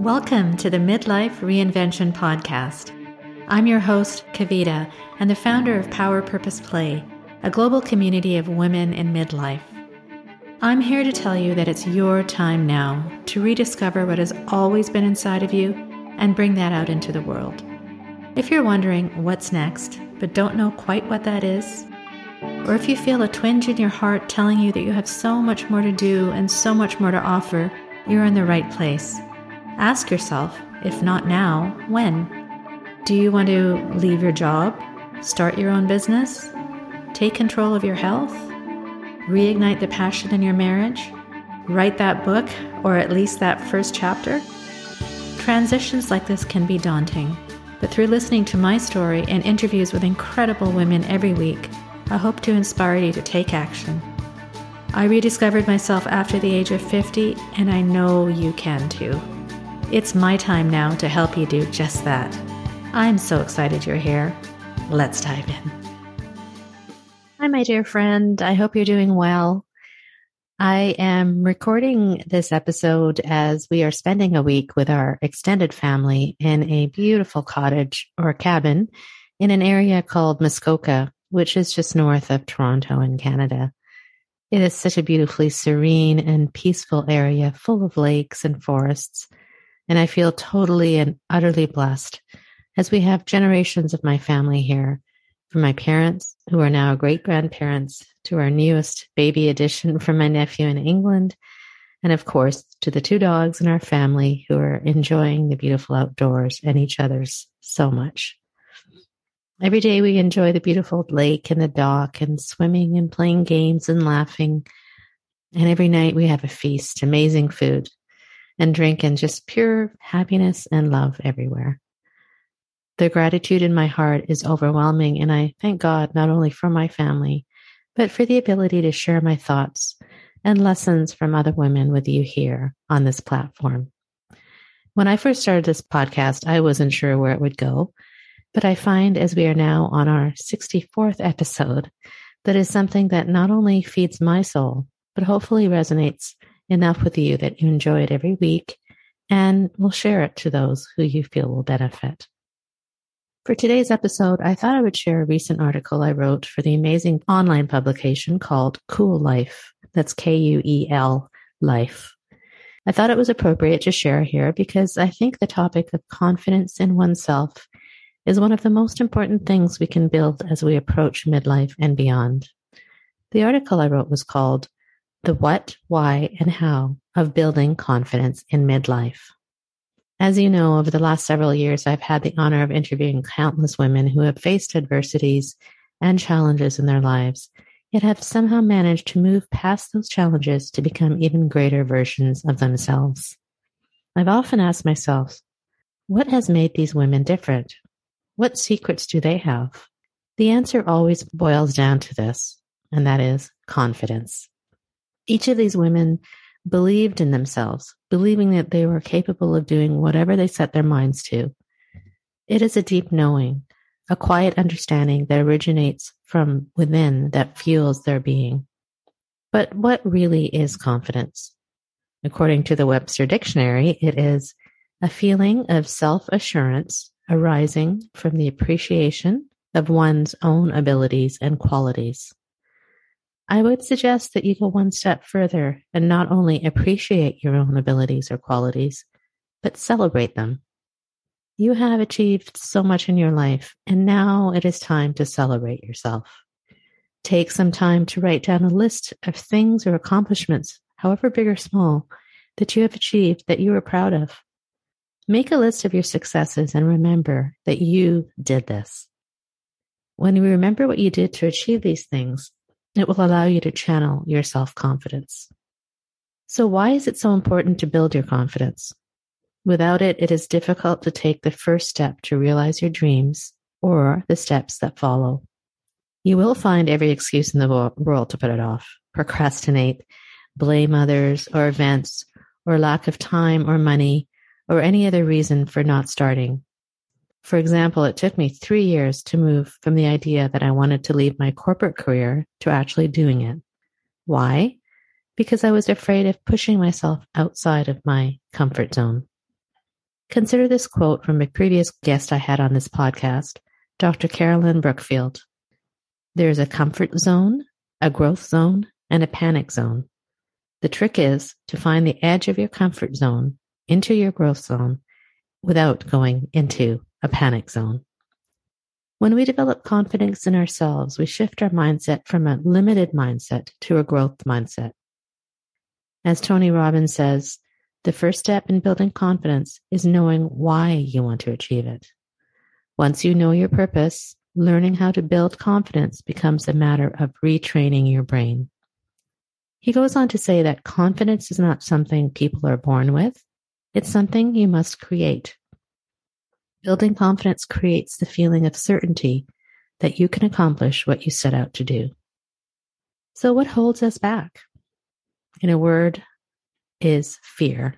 Welcome to the Midlife Reinvention Podcast. I'm your host, Kavita, and the founder of Power Purpose Play, a global community of women in midlife. I'm here to tell you that it's your time now to rediscover what has always been inside of you and bring that out into the world. If you're wondering what's next, but don't know quite what that is, or if you feel a twinge in your heart telling you that you have so much more to do and so much more to offer, you're in the right place. Ask yourself, if not now, when? Do you want to leave your job? Start your own business? Take control of your health? Reignite the passion in your marriage? Write that book, or at least that first chapter? Transitions like this can be daunting, but through listening to my story and interviews with incredible women every week, I hope to inspire you to take action. I rediscovered myself after the age of 50, and I know you can too. It's my time now to help you do just that. I'm so excited you're here. Let's dive in. Hi, my dear friend. I hope you're doing well. I am recording this episode as we are spending a week with our extended family in a beautiful cottage or cabin in an area called Muskoka, which is just north of Toronto in Canada. It is such a beautifully serene and peaceful area full of lakes and forests and I feel totally and utterly blessed as we have generations of my family here, from my parents, who are now great grandparents, to our newest baby addition from my nephew in England, and of course, to the two dogs in our family who are enjoying the beautiful outdoors and each other's so much. Every day we enjoy the beautiful lake and the dock and swimming and playing games and laughing. And every night we have a feast, amazing food, and drink in just pure happiness and love everywhere. The gratitude in my heart is overwhelming, and I thank God not only for my family, but for the ability to share my thoughts and lessons from other women with you here on this platform. When I first started this podcast, I wasn't sure where it would go, but I find as we are now on our 64th episode, that is something that not only feeds my soul, but hopefully resonates enough with you that you enjoy it every week and we'll share it to those who you feel will benefit. For today's episode, I thought I would share a recent article I wrote for the amazing online publication called Kuel Life. That's K-U-E-L Life. I thought it was appropriate to share here because I think the topic of confidence in oneself is one of the most important things we can build as we approach midlife and beyond. The article I wrote was called the what, why, and how of building confidence in midlife. As you know, over the last several years, I've had the honor of interviewing countless women who have faced adversities and challenges in their lives, yet have somehow managed to move past those challenges to become even greater versions of themselves. I've often asked myself, what has made these women different? What secrets do they have? The answer always boils down to this, and that is confidence. Each of these women believed in themselves, believing that they were capable of doing whatever they set their minds to. It is a deep knowing, a quiet understanding that originates from within that fuels their being. But what really is confidence? According to the Webster Dictionary, it is a feeling of self assurance arising from the appreciation of one's own abilities and qualities. I would suggest that you go one step further and not only appreciate your own abilities or qualities, but celebrate them. You have achieved so much in your life, and now it is time to celebrate yourself. Take some time to write down a list of things or accomplishments, however big or small, that you have achieved that you are proud of. Make a list of your successes and remember that you did this. When you remember what you did to achieve these things, it will allow you to channel your self confidence. So, why is it so important to build your confidence? Without it, it is difficult to take the first step to realize your dreams or the steps that follow. You will find every excuse in the world to put it off, procrastinate, blame others or events or lack of time or money or any other reason for not starting for example, it took me three years to move from the idea that I wanted to leave my corporate career to actually doing it. Why? Because I was afraid of pushing myself outside of my comfort zone. Consider this quote from a previous guest I had on this podcast, Dr. Caroline Brookfield. There's a comfort zone, a growth zone, and a panic zone. The trick is to find the edge of your comfort zone into your growth zone without going into a panic zone. When we develop confidence in ourselves, we shift our mindset from a limited mindset to a growth mindset. As Tony Robbins says, the first step in building confidence is knowing why you want to achieve it. Once you know your purpose, learning how to build confidence becomes a matter of retraining your brain. He goes on to say that confidence is not something people are born with. It's something you must create. Building confidence creates the feeling of certainty that you can accomplish what you set out to do. So, what holds us back? In a word, is fear.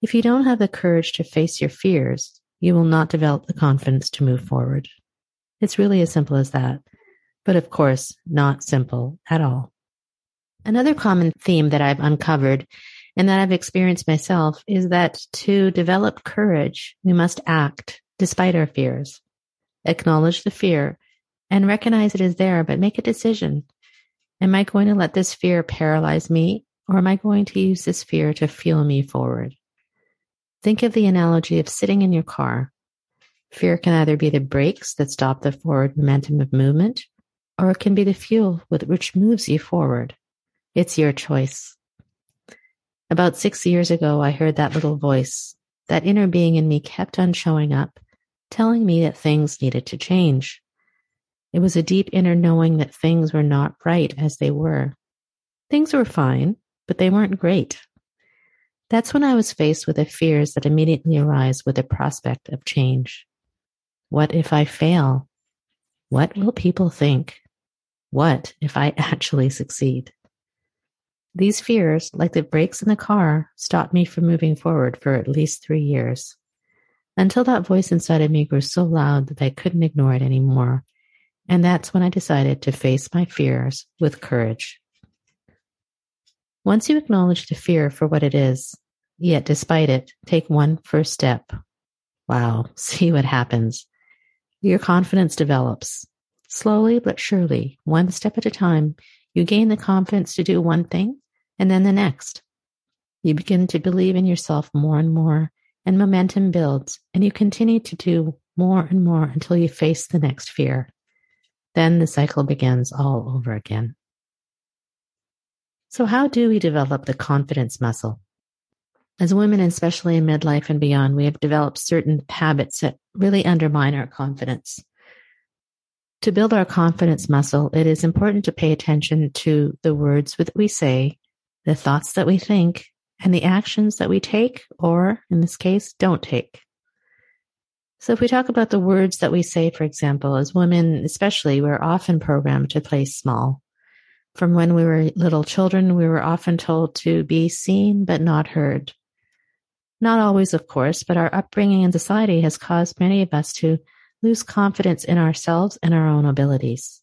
If you don't have the courage to face your fears, you will not develop the confidence to move forward. It's really as simple as that, but of course, not simple at all. Another common theme that I've uncovered and that I've experienced myself is that to develop courage, we must act despite our fears, acknowledge the fear and recognize it is there, but make a decision. Am I going to let this fear paralyze me or am I going to use this fear to fuel me forward? Think of the analogy of sitting in your car. Fear can either be the brakes that stop the forward momentum of movement, or it can be the fuel with which moves you forward. It's your choice. About six years ago, I heard that little voice. That inner being in me kept on showing up, telling me that things needed to change. It was a deep inner knowing that things were not right as they were. Things were fine, but they weren't great. That's when I was faced with the fears that immediately arise with the prospect of change. What if I fail? What will people think? What if I actually succeed? These fears, like the brakes in the car, stopped me from moving forward for at least three years. Until that voice inside of me grew so loud that I couldn't ignore it anymore. And that's when I decided to face my fears with courage. Once you acknowledge the fear for what it is, yet despite it, take one first step. Wow, see what happens. Your confidence develops. Slowly but surely, one step at a time, you gain the confidence to do one thing and then the next. You begin to believe in yourself more and more, and momentum builds, and you continue to do more and more until you face the next fear. Then the cycle begins all over again. So, how do we develop the confidence muscle? As women, especially in midlife and beyond, we have developed certain habits that really undermine our confidence. To build our confidence muscle, it is important to pay attention to the words that we say the thoughts that we think, and the actions that we take, or in this case, don't take. So if we talk about the words that we say, for example, as women, especially, we're often programmed to play small. From when we were little children, we were often told to be seen but not heard. Not always, of course, but our upbringing in society has caused many of us to lose confidence in ourselves and our own abilities.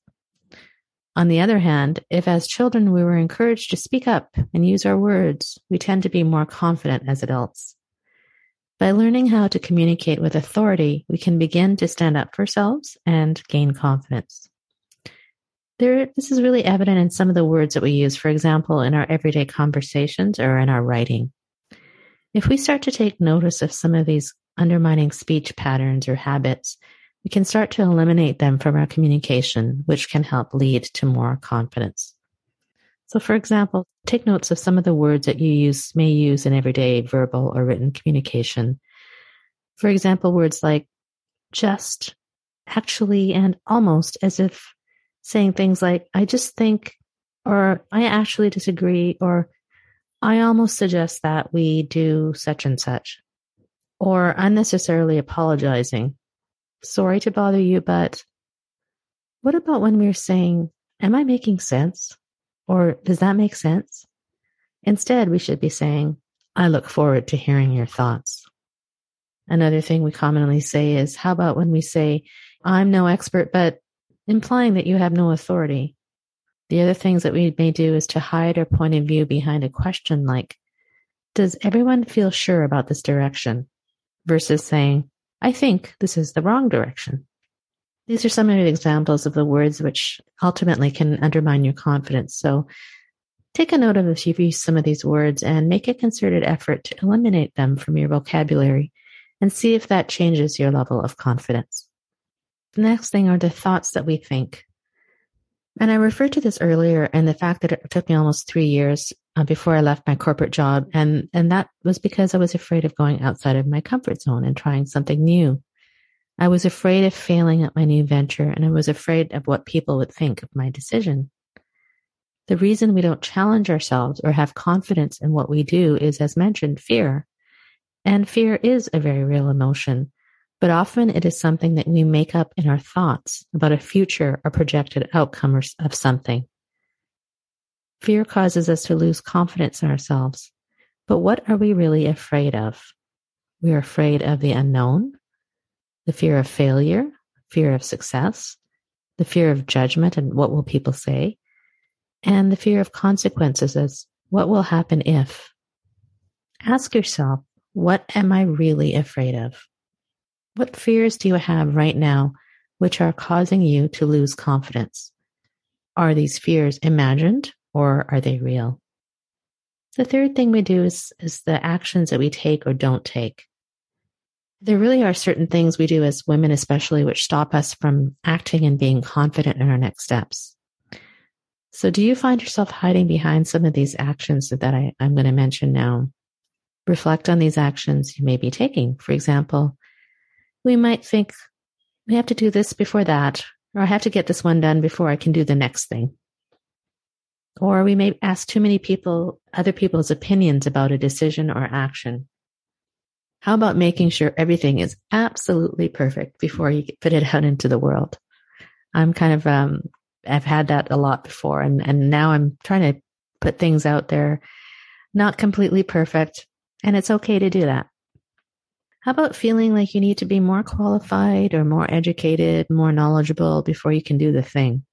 On the other hand, if as children we were encouraged to speak up and use our words, we tend to be more confident as adults. By learning how to communicate with authority, we can begin to stand up for ourselves and gain confidence. There, this is really evident in some of the words that we use, for example, in our everyday conversations or in our writing. If we start to take notice of some of these undermining speech patterns or habits, we can start to eliminate them from our communication, which can help lead to more confidence. So, for example, take notes of some of the words that you use, may use in everyday verbal or written communication. For example, words like just, actually, and almost as if saying things like, I just think, or I actually disagree, or I almost suggest that we do such and such, or unnecessarily apologizing sorry to bother you, but what about when we're saying, Am I making sense? Or does that make sense? Instead, we should be saying, I look forward to hearing your thoughts. Another thing we commonly say is, How about when we say, I'm no expert, but implying that you have no authority? The other things that we may do is to hide our point of view behind a question like, Does everyone feel sure about this direction? versus saying, I think this is the wrong direction. These are some of the examples of the words which ultimately can undermine your confidence. So take a note of if you've used some of these words and make a concerted effort to eliminate them from your vocabulary and see if that changes your level of confidence. The next thing are the thoughts that we think. And I referred to this earlier and the fact that it took me almost three years uh, before I left my corporate job. And, and that was because I was afraid of going outside of my comfort zone and trying something new. I was afraid of failing at my new venture and I was afraid of what people would think of my decision. The reason we don't challenge ourselves or have confidence in what we do is, as mentioned, fear. And fear is a very real emotion, but often it is something that we make up in our thoughts about a future or projected outcome of something. Fear causes us to lose confidence in ourselves. But what are we really afraid of? We are afraid of the unknown, the fear of failure, fear of success, the fear of judgment and what will people say, and the fear of consequences as what will happen if. Ask yourself, what am I really afraid of? What fears do you have right now which are causing you to lose confidence? Are these fears imagined or are they real? The third thing we do is, is the actions that we take or don't take. There really are certain things we do as women, especially, which stop us from acting and being confident in our next steps. So, do you find yourself hiding behind some of these actions that I, I'm going to mention now? Reflect on these actions you may be taking. For example, we might think, we have to do this before that, or I have to get this one done before I can do the next thing. Or we may ask too many people, other people's opinions about a decision or action. How about making sure everything is absolutely perfect before you put it out into the world? I'm kind of, um, I've had that a lot before and, and now I'm trying to put things out there, not completely perfect. And it's okay to do that. How about feeling like you need to be more qualified or more educated, more knowledgeable before you can do the thing?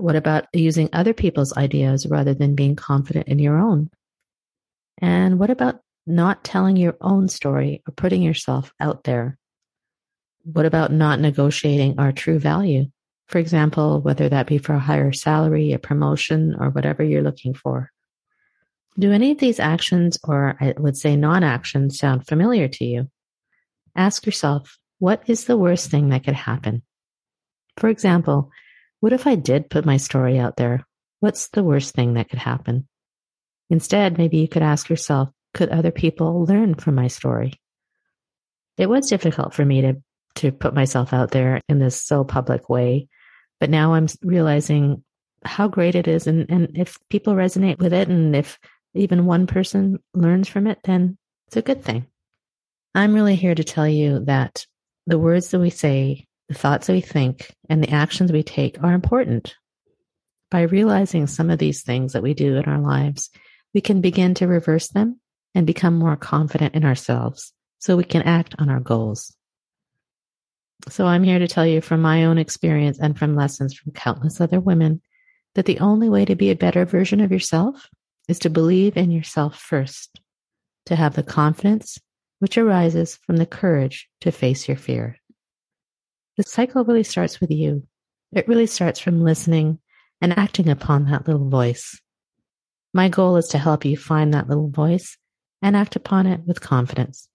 What about using other people's ideas rather than being confident in your own? And what about not telling your own story or putting yourself out there? What about not negotiating our true value? For example, whether that be for a higher salary, a promotion, or whatever you're looking for. Do any of these actions, or I would say non actions, sound familiar to you? Ask yourself, what is the worst thing that could happen? For example, what if I did put my story out there? What's the worst thing that could happen? Instead, maybe you could ask yourself, could other people learn from my story? It was difficult for me to, to put myself out there in this so public way, but now I'm realizing how great it is. And, and if people resonate with it and if even one person learns from it, then it's a good thing. I'm really here to tell you that the words that we say, the thoughts we think, and the actions we take are important. By realizing some of these things that we do in our lives, we can begin to reverse them and become more confident in ourselves so we can act on our goals. So I'm here to tell you from my own experience and from lessons from countless other women that the only way to be a better version of yourself is to believe in yourself first, to have the confidence which arises from the courage to face your fear. The cycle really starts with you. It really starts from listening and acting upon that little voice. My goal is to help you find that little voice and act upon it with confidence.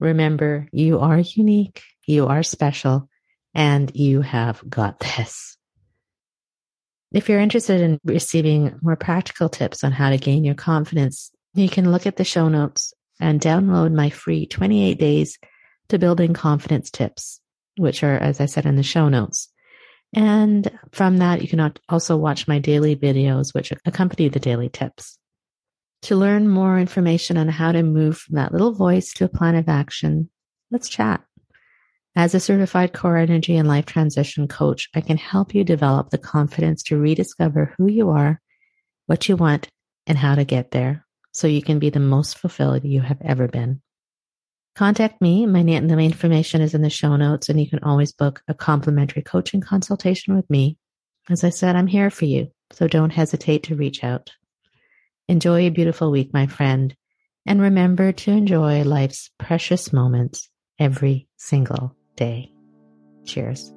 Remember, you are unique, you are special, and you have got this. If you're interested in receiving more practical tips on how to gain your confidence, you can look at the show notes and download my free 28 days to building confidence tips, which are, as I said in the show notes. And from that, you can also watch my daily videos, which accompany the daily tips. To learn more information on how to move from that little voice to a plan of action, let's chat. As a certified core energy and life transition coach, I can help you develop the confidence to rediscover who you are, what you want, and how to get there so you can be the most fulfilled you have ever been. Contact me. My name, the information is in the show notes, and you can always book a complimentary coaching consultation with me. As I said, I'm here for you, so don't hesitate to reach out. Enjoy a beautiful week, my friend, and remember to enjoy life's precious moments every single day. Cheers.